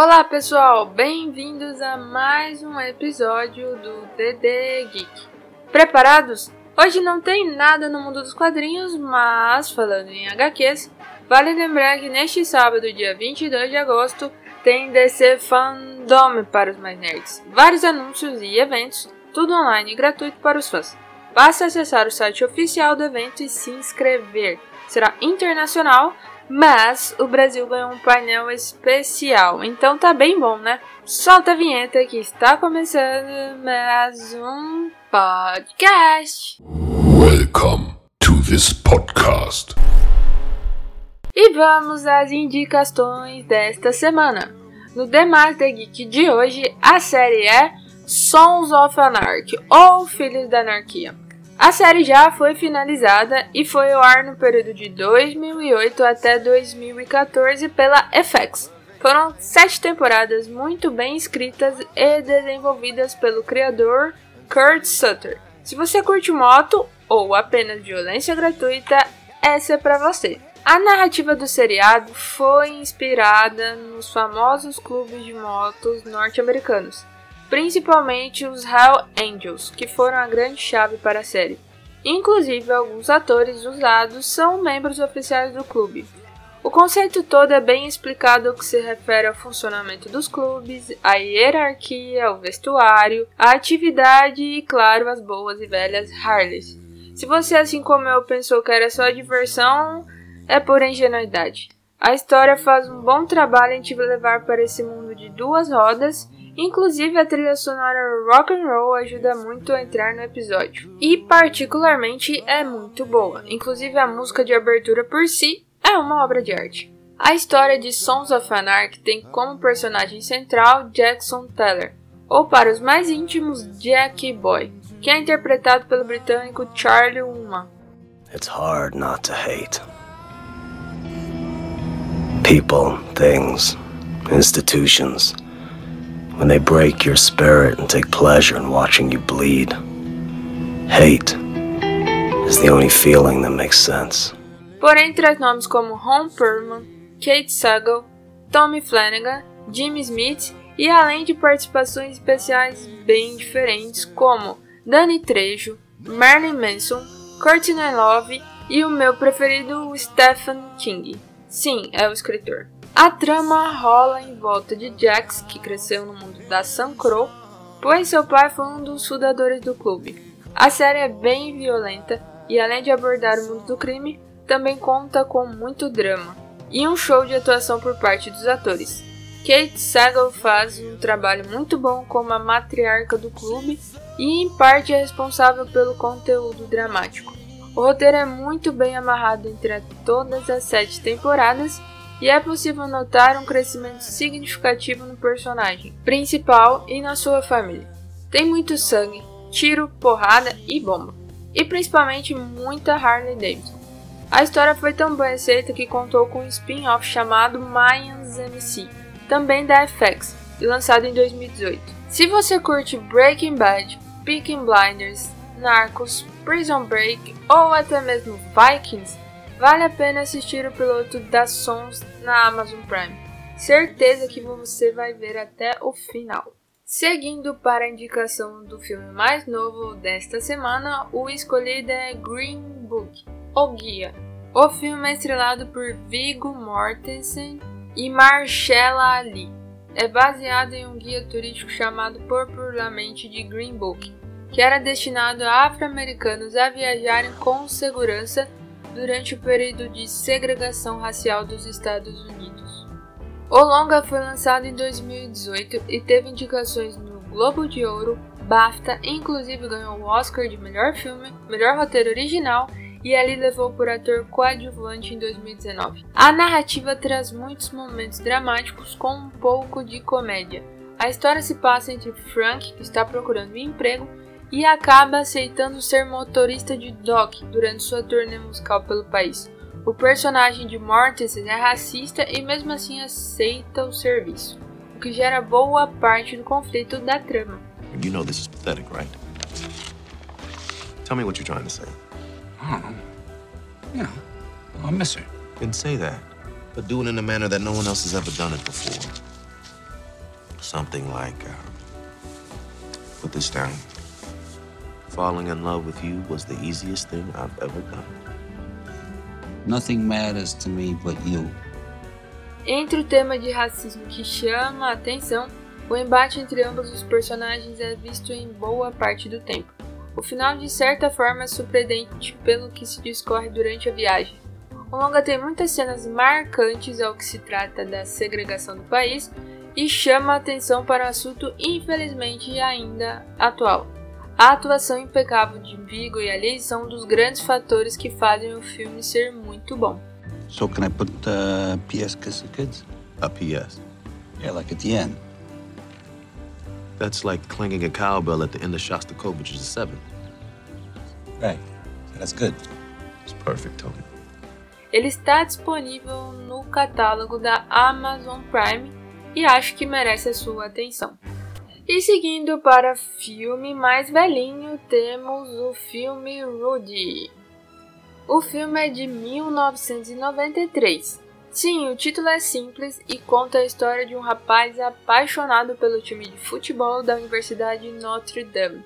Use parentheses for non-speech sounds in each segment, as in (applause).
Olá pessoal, bem-vindos a mais um episódio do DD Geek. Preparados? Hoje não tem nada no mundo dos quadrinhos, mas falando em HQs, vale lembrar que neste sábado, dia 22 de agosto, tem DC Fandom para os mais nerds. Vários anúncios e eventos, tudo online e gratuito para os fãs. Basta acessar o site oficial do evento e se inscrever. Será internacional mas o Brasil ganhou um painel especial, então tá bem bom, né? Solta a vinheta que está começando mais um podcast. Welcome to this podcast. E vamos às indicações desta semana. No The Master Geek de hoje, a série é Sons of Anarchy ou Filhos da Anarquia. A série já foi finalizada e foi ao ar no período de 2008 até 2014 pela FX. Foram sete temporadas muito bem escritas e desenvolvidas pelo criador Kurt Sutter. Se você curte moto ou apenas violência gratuita, essa é para você. A narrativa do seriado foi inspirada nos famosos clubes de motos norte-americanos principalmente os Hell Angels, que foram a grande chave para a série. Inclusive, alguns atores usados são membros oficiais do clube. O conceito todo é bem explicado o que se refere ao funcionamento dos clubes, a hierarquia, o vestuário, a atividade e, claro, as boas e velhas Harleys. Se você, assim como eu, pensou que era só diversão, é por ingenuidade. A história faz um bom trabalho em te levar para esse mundo de duas rodas Inclusive a trilha sonora rock and roll ajuda muito a entrar no episódio. E particularmente é muito boa. Inclusive a música de abertura por si é uma obra de arte. A história de Sons of Anarchy tem como personagem central Jackson Teller, ou para os mais íntimos, Jackie Boy, que é interpretado pelo britânico Charlie Ullman. It's hard not to hate. People, things, institutions. When they break your spirit and take pleasure in watching you bleed. Hate is the only feeling that makes sense. Porém, traz nomes como Ron Perlman, Kate Sagal, Tommy Flanagan, Jimmy Smith e além de participações especiais bem diferentes como Danny Trejo, Marilyn Manson, Courtney Love e o meu preferido, Stephen King. Sim, é o escritor. A trama rola em volta de Jax, que cresceu no mundo da Sun Crow, pois seu pai foi um dos fundadores do clube. A série é bem violenta e, além de abordar o mundo do crime, também conta com muito drama e um show de atuação por parte dos atores. Kate Sagal faz um trabalho muito bom como a matriarca do clube e, em parte, é responsável pelo conteúdo dramático. O roteiro é muito bem amarrado entre todas as sete temporadas e é possível notar um crescimento significativo no personagem principal e na sua família. Tem muito sangue, tiro, porrada e bomba, e principalmente muita Harley Davidson. A história foi tão bem aceita que contou com um spin-off chamado Mayans MC, também da FX, e lançado em 2018. Se você curte Breaking Bad, Peaky Blinders, Narcos, Prison Break ou até mesmo Vikings, Vale a pena assistir o piloto da Sons na Amazon Prime. Certeza que você vai ver até o final. Seguindo para a indicação do filme mais novo desta semana, o escolhido é Green Book, O Guia. O filme é estrelado por Viggo Mortensen e Marcella Ali. É baseado em um guia turístico chamado popularmente de Green Book, que era destinado a afro-americanos a viajarem com segurança durante o período de segregação racial dos Estados Unidos. O longa foi lançado em 2018 e teve indicações no Globo de Ouro, BAFTA e inclusive ganhou o Oscar de melhor filme, melhor roteiro original e ali levou por ator coadjuvante em 2019. A narrativa traz muitos momentos dramáticos com um pouco de comédia. A história se passa entre Frank, que está procurando um emprego, e acaba aceitando ser motorista de Doc durante sua turnê musical pelo país. O personagem de Mortis é racista e mesmo assim aceita o serviço, o que gera boa parte do conflito da trama. You know this is pathetic, right? Tell me what you're trying to say. Oh, yeah, I miss her. Then say that, but do it in a manner that no one else has ever done it before. something like, uh, put this down. Falling in love with you was the easiest thing I've ever done. Nothing matters to me but you. Entre o tema de racismo que chama a atenção, o embate entre ambos os personagens é visto em boa parte do tempo. O final, de certa forma, é surpreendente pelo que se discorre durante a viagem. O longa tem muitas cenas marcantes ao que se trata da segregação do país e chama a atenção para o assunto infelizmente ainda atual. A atuação impecável de Vigo e Ali são um dos grandes fatores que fazem o filme ser muito bom. So can I put uh, PS Kiss the Kids? A P.S. Yeah, like at the end. That's like clanging a cowbell at the end of Shostakovich's Seven. Right. That's good. It's perfect, Tony. Ele está disponível no catálogo da Amazon Prime e acho que merece a sua atenção. E seguindo para filme mais velhinho, temos o filme Rudy. O filme é de 1993. Sim, o título é simples e conta a história de um rapaz apaixonado pelo time de futebol da Universidade Notre Dame.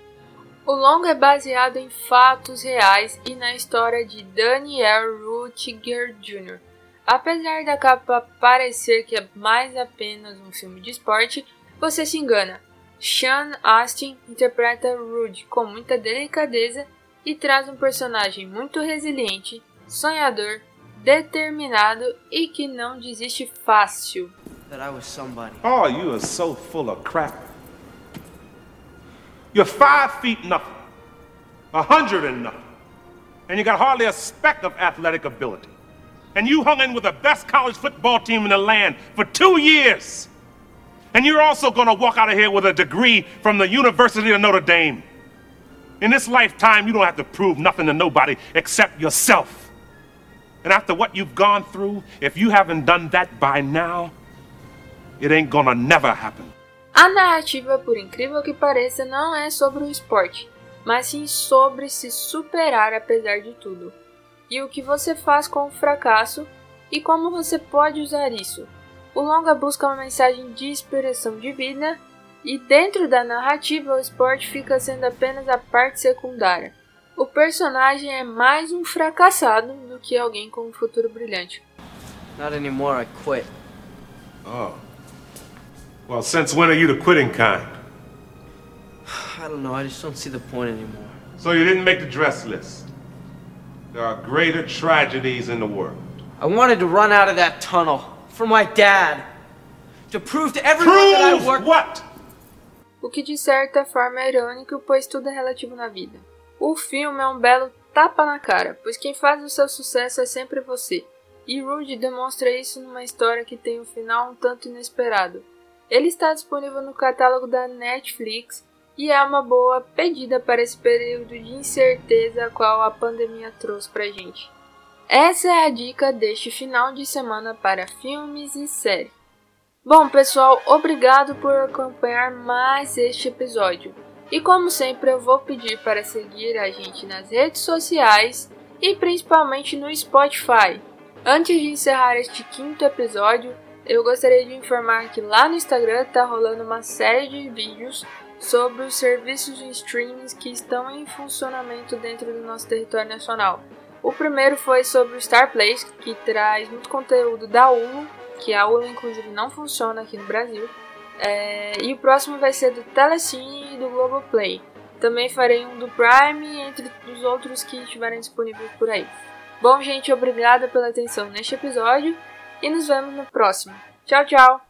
O longa é baseado em fatos reais e na história de Daniel Rutger Jr. Apesar da capa parecer que é mais apenas um filme de esporte, você se engana. Sean Astin interpreta Rudy com muita delicadeza e traz um personagem muito resiliente, sonhador, determinado e que não desiste fácil. that I was somebody. Oh, you are so full of crap. You're five feet nothing, a hundred and nothing, and you got hardly a speck of athletic ability. And you hung in with the best college football team in the land for two years. And you're also gonna walk out of here with a degree from the University of Notre Dame. In this lifetime, you don't have to prove nothing to nobody except yourself. And after what you've gone through, if you haven't done that by now, it ain't gonna never happen. A narrativa, por incrível que pareça, não é sobre o esporte, mas sim sobre se superar apesar de tudo. E o que você faz com o fracasso e como você pode usar isso. O longa busca uma mensagem de inspiração de vida e dentro da narrativa o esporte fica sendo apenas a parte secundária. O personagem é mais um fracassado do que alguém com um futuro brilhante. Not anymore, I quit. Oh. Well, since when are you the quitting kind? (sighs) I don't know, I just don't see the point anymore. So you didn't make the dress list. There are greater tragedies in the world. I wanted to run out of that tunnel for my dad. To prove to everyone that I Prove worked. what? o que de certa forma é irônico, pois tudo é relativo na vida. O filme é um belo tapa na cara, pois quem faz o seu sucesso é sempre você. E Rudy demonstra isso numa história que tem um final um tanto inesperado. Ele está disponível no catálogo da Netflix e é uma boa pedida para esse período de incerteza a qual a pandemia trouxe pra gente. Essa é a dica deste final de semana para filmes e séries. Bom, pessoal, obrigado por acompanhar mais este episódio. E como sempre, eu vou pedir para seguir a gente nas redes sociais e principalmente no Spotify. Antes de encerrar este quinto episódio, eu gostaria de informar que lá no Instagram tá rolando uma série de vídeos sobre os serviços de streaming que estão em funcionamento dentro do nosso território nacional. O primeiro foi sobre o Star Place, que traz muito conteúdo da Hulu, que a Hulu inclusive não funciona aqui no Brasil. É, e o próximo vai ser do Telecine e do Globoplay. Também farei um do Prime, entre os outros que estiverem disponíveis por aí. Bom, gente, obrigada pela atenção neste episódio e nos vemos no próximo. Tchau, tchau!